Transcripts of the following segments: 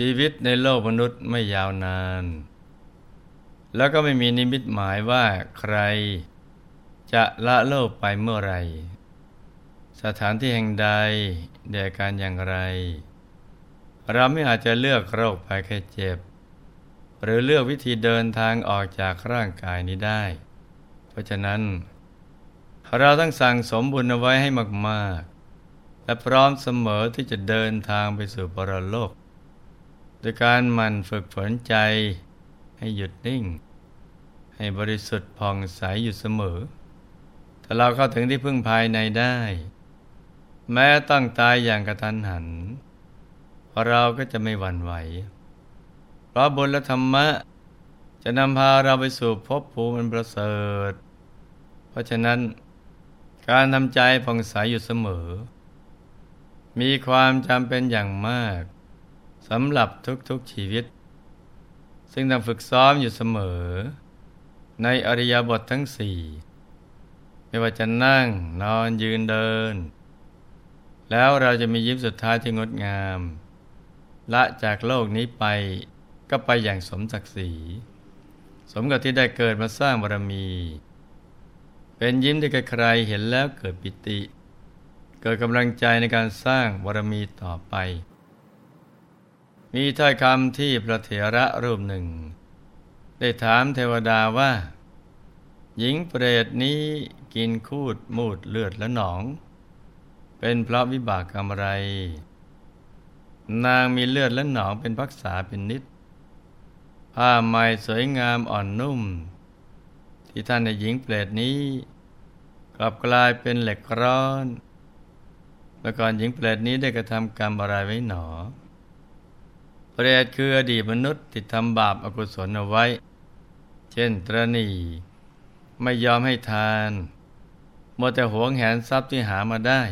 ชีวิตในโลกมนุษย์ไม่ยาวนาน แล้วก็ไม่มีนิมิตหมายว่าใคร จะละโลกไปเมื่อไร สถานที่แห่งใดแด่การอย่างไร เราไม่อาจจะเลือกโรคภัยแค่เจ็บ หรือเลือกวิธีเดินทางออกจากร่างกายนี้ได้ เพราะฉะนั้น เราต้องสั่งสมบุญเอาไว้ให้มาก ๆ และพร้อมเสมอที่จะเดินทางไปสู่ปรโลก ยการหมั่นฝึกฝนใจให้หยุดนิ่ง ให้บริสุทธิ์ผ่องใสอยู่เสมอ ถ้าเราเข้าถึงที่พึ่งภายในได้ แม้ต้องตายอย่างกระทันหัน เราก็จะไม่หวั่นไหว เพราะบุญและธรรมะ จะนำพาเราไปสู่ภพภูมิประเสริฐ เพราะฉะนั้นการทำใจผ่องใสอยู่เสมอ มีความจำเป็นอย่างมาก สำหรับทุกๆชีวิต ซึ่งต้องฝึกซ้อมอยู่เสมอ ในอริยบททั้งสี่ไม่ว่าจะนั่งนอนยืนเดิน แล้วเราจะมียิ้มสุดท้ายที่งดงาม ละจากโลกนี้ไปก็ไปอย่างสมศักดิ์ศรีสมกับที่ได้เกิดมาสร้างบารมี เป็นยิ้มที่ใครเห็นแล้วเกิดปิติ เกิดกำลังใจในการสร้างบารมีต่อไป มีถ้อยคำที่พระเถระรูปหนึ่ง ได้ถามเทวดาว่า หญิงเปรตนี้กินคูดมูดเลือดและหนอง เป็นเพราะวิบากกรรมอะไร นางมีเลือดและหนองเป็นพักษาเป็นนิด ผ้าใหม่สวยงามอ่อนนุ่ม ที่ท่านในหญิงเปรตนี้ กลับกลายเป็นเหล็กร้อนเมื่อก่อนหญิงเปรตนี้ได้กระทำกรรมอะไรไว้หนอ เปรตคืออดีตมนุษย์ที่ทำบาปอากุศลเอาไว้ เช่นตรณี ไม่ยอมให้ทานมัวแต่หวงแหนทรัพย์ที่หามาได้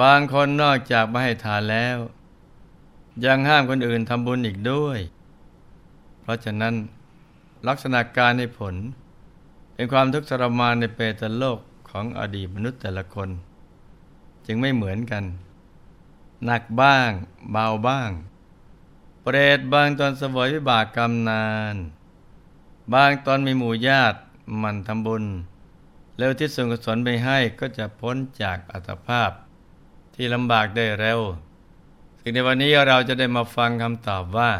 บางคนนอกจากไม่ให้ทานแล้ว ยังห้ามคนอื่นทำบุญอีกด้วย เพราะฉะนั้นลักษณะการในผล เป็นความทุกข์ทรมานในเปตโลกของอดีตมนุษย์แต่ละคน จึงไม่เหมือนกัน หนักบ้าง เบาบ้าง เปรตบางตอนสวยวิบากกรรมนาน บางตอนมีหมู่ญาติมันทำบุญ แล้วที่ส่งกุศลไปให้ก็จะพ้นจากอัตภาพ ที่ลำบากได้เร็วสิ่งในวันนี้เราจะได้มาฟังคำตอบว่า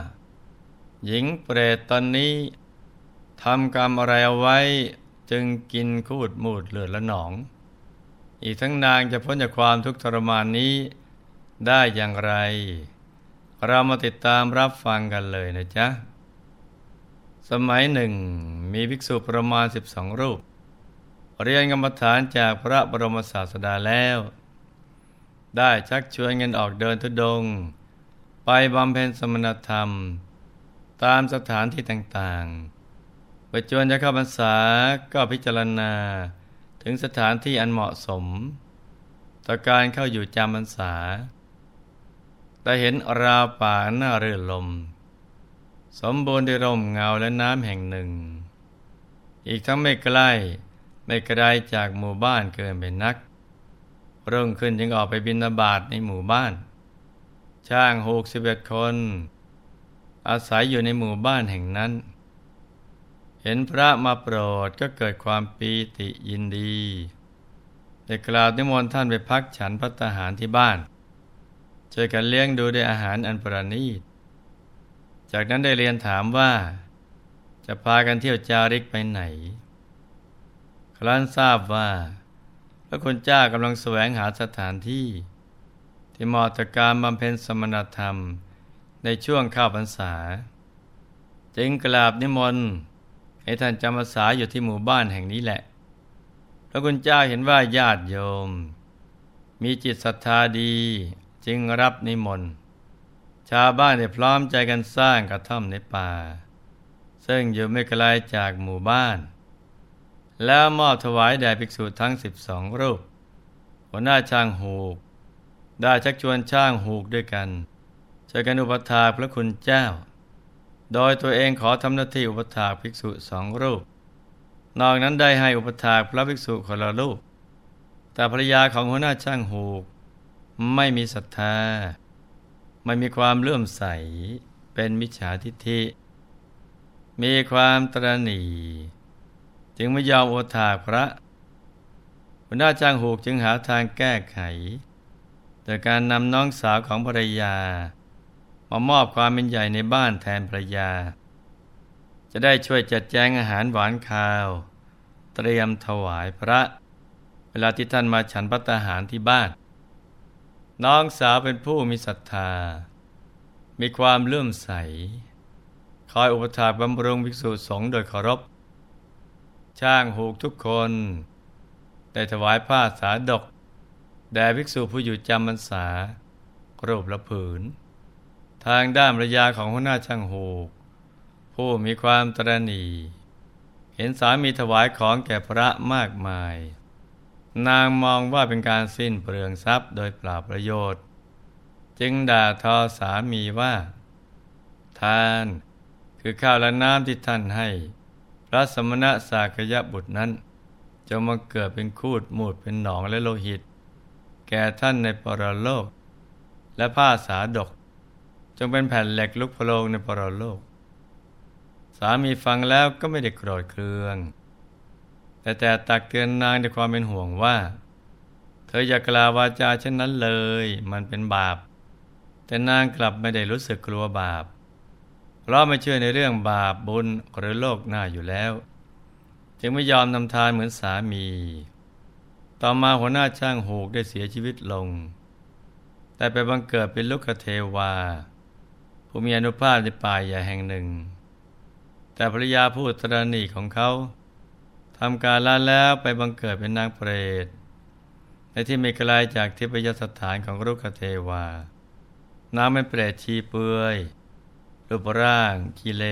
หญิงเปรตตอนนี้ทำกรรมอะไรเอาไว้จึงกินคูดมูดเลือดและหนอง อีกทั้งนางจะพ้นจากความทุกข์ทรมานนี้ได้อย่างไร เรามาติดตามรับฟังกันเลยนะจ๊ะ สมัยหนึ่ง มีภิกษุประมาณ 12 รูป เรียนกรรมฐานจากพระบรมศาสดาแล้ว ได้ชักชวนเงินออกเดินทุดง ไปบำเพ็ญสมณธรรม ตามสถานที่ต่างๆประจวนจะเข้าพรรษาก็พิจารณาถึงสถานที่อันเหมาะสม ต่อการเข้าอยู่จำพรรษา แต่เห็นราวป่าหน้าเรื่อลม สมบูรณ์ด้วยร่มเงาและน้ำแห่งหนึ่ง อีกทั้งไม่ใกล้ไม่ไกลจากหมู่บ้านเกินไปนักเริ่มขึ้นจึงออกไปบินาบาตในหมู่บ้าน ช่างหกสิบเอ็ดคน อาศัยอยู่ในหมู่บ้านแห่งนั้น เห็นพระมาโปรดก็เกิดความปีติยินดีได้กล่าวนิมนต์ท่านไปพักฉันพัตหารที่บ้าน ช่วยกันเลี้ยงดูด้วยอาหารอันประณีต จากนั้นได้เรียนถามว่า จะพากันเที่ยวจาริกไปไหน ครั้นทราบว่าพระคุณเจ้ากำลังแสวงหาสถานที่ ที่เหมาะต่อการบำเพ็ญสมณธรรมในช่วงข้าวพรรษา จึงกราบนิมนต์ให้ท่านจำพรรษาอยู่ที่หมู่บ้านแห่งนี้แหละ พระคุณเจ้าเห็นว่าญาติโยม มีจิตศรัทธาดี จึงรับนิมนต์ชาวบ้านได้พร้อมใจกันสร้างกระท่อมในป่า ซึ่งอยู่ไม่ไกลจากหมู่บ้าน แล้วมอบถวายแด่ภิกษุทั้งสิบสองรูป หัวหน้าช่างหูก ได้ชักชวนช่างหูกด้วยกันช่วยกันอุปถาพระคุณเจ้า โดยตัวเองขอทำหน้าที่อุปถาภิกษุสองรูป นอกนั้นได้ให้อุปถาพระภิกษุคนละรูป แต่ภรรยาของหัวหน้าช่างหูก ไม่มีศรัทธา ไม่มีความเลื่อมใส เป็นมิจฉาทิฏฐิ มีความตรณี จึงไม่ยอมโอทาพระหัวหน้าจ้างหูกจึงหาทางแก้ไข โดยการนำน้องสาวของภรรยา มามอบความเป็นใหญ่ในบ้านแทนภรรยา จะได้ช่วยจัดแจงอาหารหวานคาว เตรียมถวายพระ เวลาที่ท่านมาฉันพัตาหารที่บ้าน น้องสาวเป็นผู้มีศรัทธา มีความเลื่อมใส คอยอุปถากบำรุงภิกษุสงฆ์โดยเคารพ ช่างหูกทุกคน ได้ถวายผ้าสาดก แด่ภิกษุผู้อยู่จำพรรษารูปละผืน ทางด้านระยาของหัวหน้าช่างหูก ผู้มีความตรณี เห็นสามีถวายของแก่พระมากมาย นางมองว่าเป็นการสิ้นเปลืองทรัพย์โดยเปล่าประโยชน์ จึงด่าทอสามีว่า ทานคือข้าวและน้ำที่ท่านให้ พระสมณะสากยะบุตรนั้น จะมาเกิดเป็นคูดหมูดเป็นหนองและโลหิต แก่ท่านในปรโลก และผ้าสาดก จงเป็นแผ่นเหล็กลุกพโลงในปรโลก สามีฟังแล้วก็ไม่ได้โกรธเคือง แต่แต่ตักเตือนนางด้วยความเป็นห่วงว่า เธออย่ากล่าววาจาเช่นนั้นเลย มันเป็นบาป แต่นางกลับไม่ได้รู้สึกกลัวบาป เพราะไม่เชื่อในเรื่องบาปบุญหรือโลกหน้าอยู่แล้ว จึงไม่ยอมนำทานเหมือนสามี ต่อมาหัวหน้าช่างหูกได้เสียชีวิตลง แต่ไปบังเกิดเป็นลูกเทวา ผู้มีอนุภาพในป่าใหญ่แห่งหนึ่ง แต่ภรรยาผู้ตรณีของเขา ทำการละแล้วไปบังเกิดเป็นนางเปรตในที่ไม่ไกลาจากทิพยสถานของลูกเทวานางเป็นเปรตชีเปือยรูปร่าง กิเล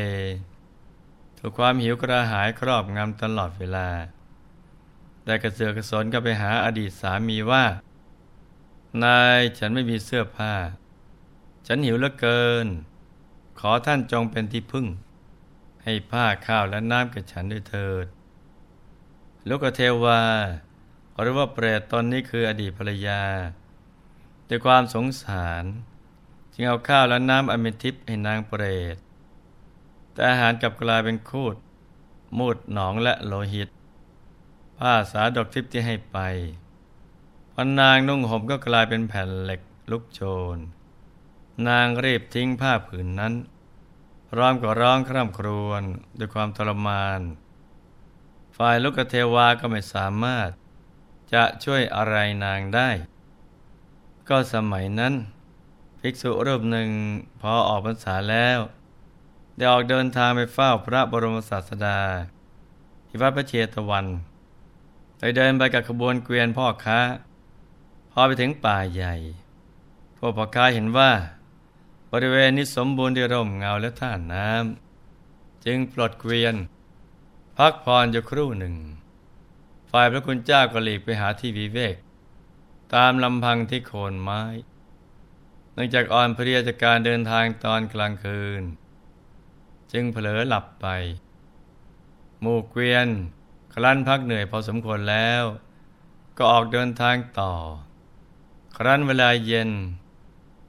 ถูกความหิวกระหายครอบงำตลอดเวลา แต่กระเสือกกระสนก็ไปหาอดีตสามีว่า นายฉันไม่มีเสื้อผ้า ฉันหิวเหลือเกิน ขอท่านจงเป็นที่พึ่ง ให้ผ้าข้าวและน้ำกับฉันด้วยเถิด ลูกเทวา หรือว่าเปรตตนนี้คืออดีตภรรยา ด้วยความสงสาร จึงเอาข้าวและน้ำอมิทิพให้นางเปรต แต่อาหารกลับกลายเป็นคูด มูดหนองและโลหิต ผ้าสาดอกทิพย์ที่ให้ไปพันนางนุ่งห่มก็กลายเป็นแผ่นเหล็กลุกโชน นางรีบทิ้งผ้าผืนนั้น พร้อมกับร้องคร่ำครวญด้วยความทรมาน ฝ่ายลูกเทวาก็ไม่สามารถ จะช่วยอะไรนางได้ ก็สมัยนั้น ภิกษุรูปหนึ่งพอออกพรรษาแล้ว ได้ออกเดินทางไปเฝ้าพระบรมศาสดาที่วัดพระเชตวันไปเดินไปกับขบวนเกวียนพ่อค้า พอไปถึงป่าใหญ่ พวกพ่อค้าเห็นว่า บริเวณนี้สมบูรณ์ด้วยร่มเงาและท่าน้ำจึงปลดเกวียน พักผ่อนอยู่ครู่หนึ่ง ฝ่ายพระคุณเจ้าก็หลีกไปหาที่วิเวก ตามลำพังที่โคนไม้ เนื่องจากอ่อนเพลียจากการเดินทางตอนกลางคืน จึงเผลอหลับไป หมู่เกวียนครั้นพักเหนื่อยพอสมควรแล้ว ก็ออกเดินทางต่อ ครั้นเวลาเย็น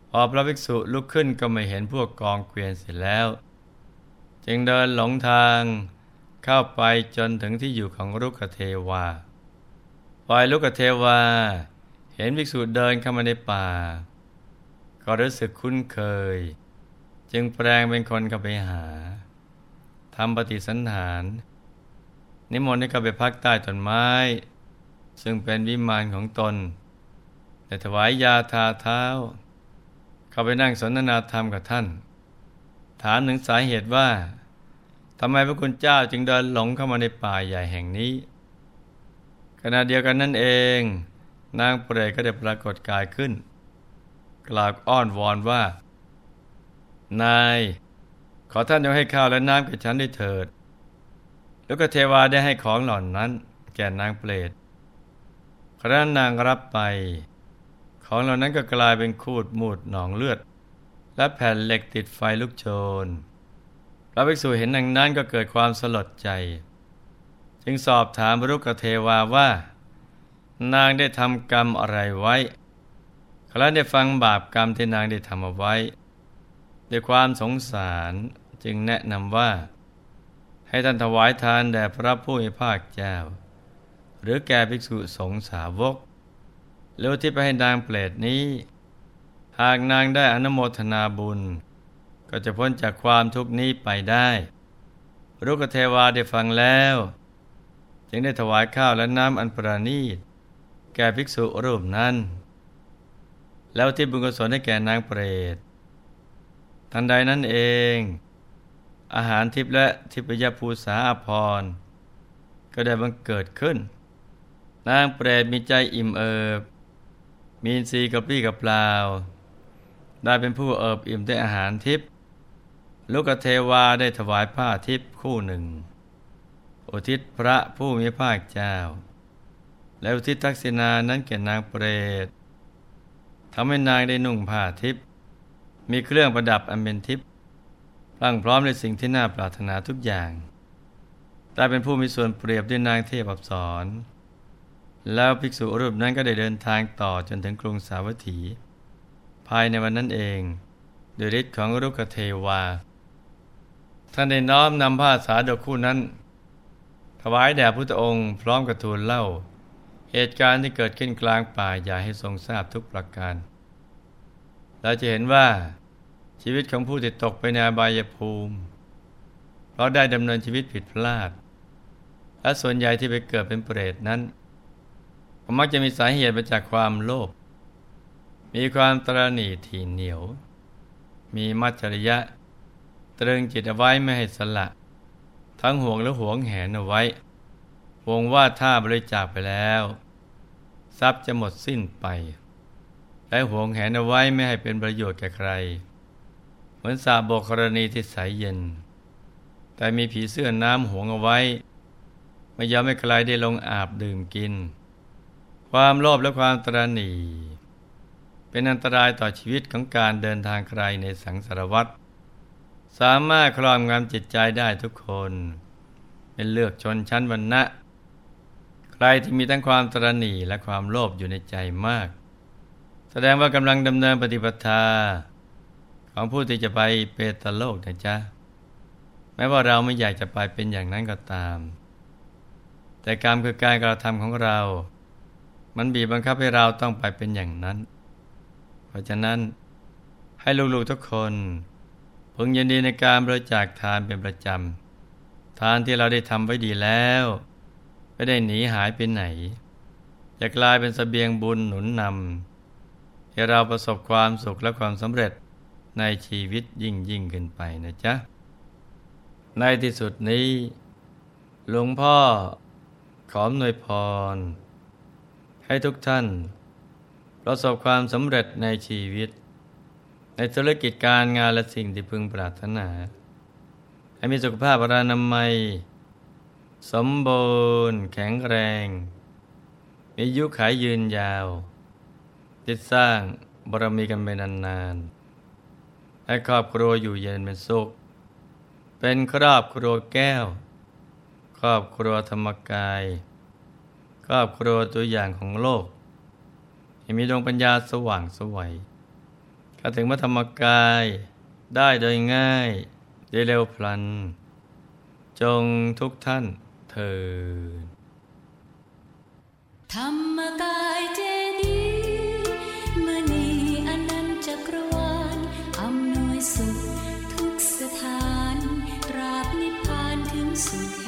พอพระภิกษุลุกขึ้นก็ไม่เห็นพวกกองเกวียนเสร็จแล้ว จึงเดินหลงทาง เข้าไปจนถึงที่อยู่ของลุกเทวาฝ่ายลุกเทวา เห็นภิกษุเดินเข้ามาในป่า ก็รู้สึกคุ้นเคย จึงแปลงเป็นคนเข้าไปหาทำปฏิสันฐาน นิมนต์ให้เขาไปพักใต้ต้นไม้ ซึ่งเป็นวิมานของตนแต่ถวายยาทาเท้า เข้าไปนั่งสนทนาธรรมกับท่าน ถามถึงสาเหตุว่า ทำไมพระคุณเจ้าจึงเดินหลงเข้ามาในป่าใหญ่แห่งนี้ ขณะเดียวกันนั่นเอง นางเปรตก็ได้ปรากฏกายขึ้น กล่าวอ้อนวอนว่า นาย ขอท่านจงให้ข้าวและน้ำแก่ฉันได้เถิด แล้วก็เทวาได้ให้ของหล่านั้นแก่นางเปรตครั้นนางรับไป ของเหล่านั้นก็กลายเป็นคูดมูดหนองเลือด และแผ่นเหล็กติดไฟลุกโชน ระภิกษุเห็นดังนั้นก็เกิดความสลดใจ จึงสอบถามพรุกเทวาว่า นางได้ทำกรรมอะไรไว้ครั้นได้ฟังบาปกรรมที่นางได้ทำเอาไว้ ด้วยความสงสารจึงแนะนำว่า ให้ท่านถวายทานแด่พระผู้มีภาคเจ้า หรือแก่ภิกษุสงฆ์สาวกเร็วที่ไปให้นางเปรตนี้ หากนางได้อนโมทนาบุญ ก็จะพ้นจากความทุกข์นี้ไปได้ รุกเทวาได้ฟังแล้ว จึงได้ถวายข้าวและน้ำอันประณีต แก่ภิกษุรูปนั้น แล้วที่บุญกุศลให้แก่นางเปรตทันใดนั้นเอง อาหารทิพย์และทิพยภูษาอภรก็ได้บังเกิดขึ้น นางเปรตมีใจอิ่มเอิบ มีนทรีย์กับปี้กับเปล่า ได้เป็นผู้เอิบอิ่มด้วยอาหารทิพย์ ลูกเทวาได้ถวายผ้าทิพย์คู่หนึ่ง อุทิศพระผู้มีภาคเจ้า แล้วอุทิศทักษิณานั้นแก่นางเปรตทำให้นางได้นุ่งผ้าทิพย์มีเครื่องประดับอันเป็นทิพย์พรั่งพร้อมในสิ่งที่น่าปรารถนาทุกอย่างได้เป็นผู้มีส่วนเปรียบด้วยนางเทพอับสรแล้วภิกษุรูปนั้นก็ได้เดินทางต่อจนถึงกรุงสาวัตถี ภายในวันนั้นเองโดยฤทธิ์ของรุกเทวา ท่านได้น้อมนำผ้าสาดกคู่นั้น ถวายแด่พุทธองค์ พร้อมกับทูลเล่า เหตุการณ์ที่เกิดขึ้นกลางป่าอย่าให้ทรงทราบทุกประการ เราจะเห็นว่าชีวิตของผู้ที่ตกไปในอบายภูมิ เพราะได้ดำเนินชีวิตผิดพลาด และส่วนใหญ่ที่ไปเกิดเป็นเปรตนั้นมักจะมีสาเหตุมาจากความโลภมีความตรณีที่เหนียว มีมัจฉริยะ ตรึงจิตเอาไว้ไม่ให้สละ ทั้งห่วงและห่วงแหนเอาไว้หวงว่าถ้าบริจาคไปแล้ว ทรัพย์จะหมดสิ้นไป และห่วงแหนเอาไว้ไม่ให้เป็นประโยชน์แก่ใคร เหมือนสาบกกรณีที่ใสยเย็น แต่มีผีเสื้อน้ำห่วงเอาไว้ ไม่ยอมให้ใครได้ลงอาบดื่มกิน ความโลภและความตรณีเป็นอันตรายต่อชีวิตของการเดินทางไกลในสังสารวัฏ สามารถครอบงำจิตใจได้ทุกคน เป็นเลือกชนชั้นวรรณะ ใครที่มีทั้งความตรณีและความโลภอยู่ในใจมาก แสดงว่ากำลังดำเนินปฏิปทา ของผู้ที่จะไปเปตโลกนะจ๊ะแม้ว่าเราไม่อยากจะไปเป็นอย่างนั้นก็ตาม แต่กรรมคือการกระทำของเรา มันบีบบังคับให้เราต้องไปเป็นอย่างนั้น เพราะฉะนั้นให้ลูกๆทุกคน พึงยินดีในการบริจาคทานเป็นประจำ ทานที่เราได้ทำไว้ดีแล้ว ไม่ได้หนีหายไปไหน จะกลายเป็นสเสบียงบุญหนุนนำให้เราประสบความสุขและความสำเร็จในชีวิตยิ่งยิ่งขึ้นไปนะจ๊ะ ในที่สุดนี้ หลวงพ่อขอหน่วยพร ให้ทุกท่าน ประสบความสำเร็จในชีวิต ในธุรกิจการงานและสิ่งที่พึงปรารถนา ให้มีสุขภาพรานามัย สมบูรณ์แข็งแรง มียุขายยืนยาวจิตสร้างบารมีกันไปนานๆ ให้ครอบครัวอยู่เย็นเป็นสุข เป็นครอบครัวแก้ว ครอบครัวธรรมกาย ครอบครัวตัวอย่างของโลก ให้มีดวงปัญญาสว่างสวัย เข้าถึงพระธรรมกายได้โดยง่ายได้เร็วพลัน จงทุกท่านเถิดธรรมกายเจดีมณีอนันตจักรวาลอำนวยสุขทุกสถาน ตราบนิพพานถึงสุข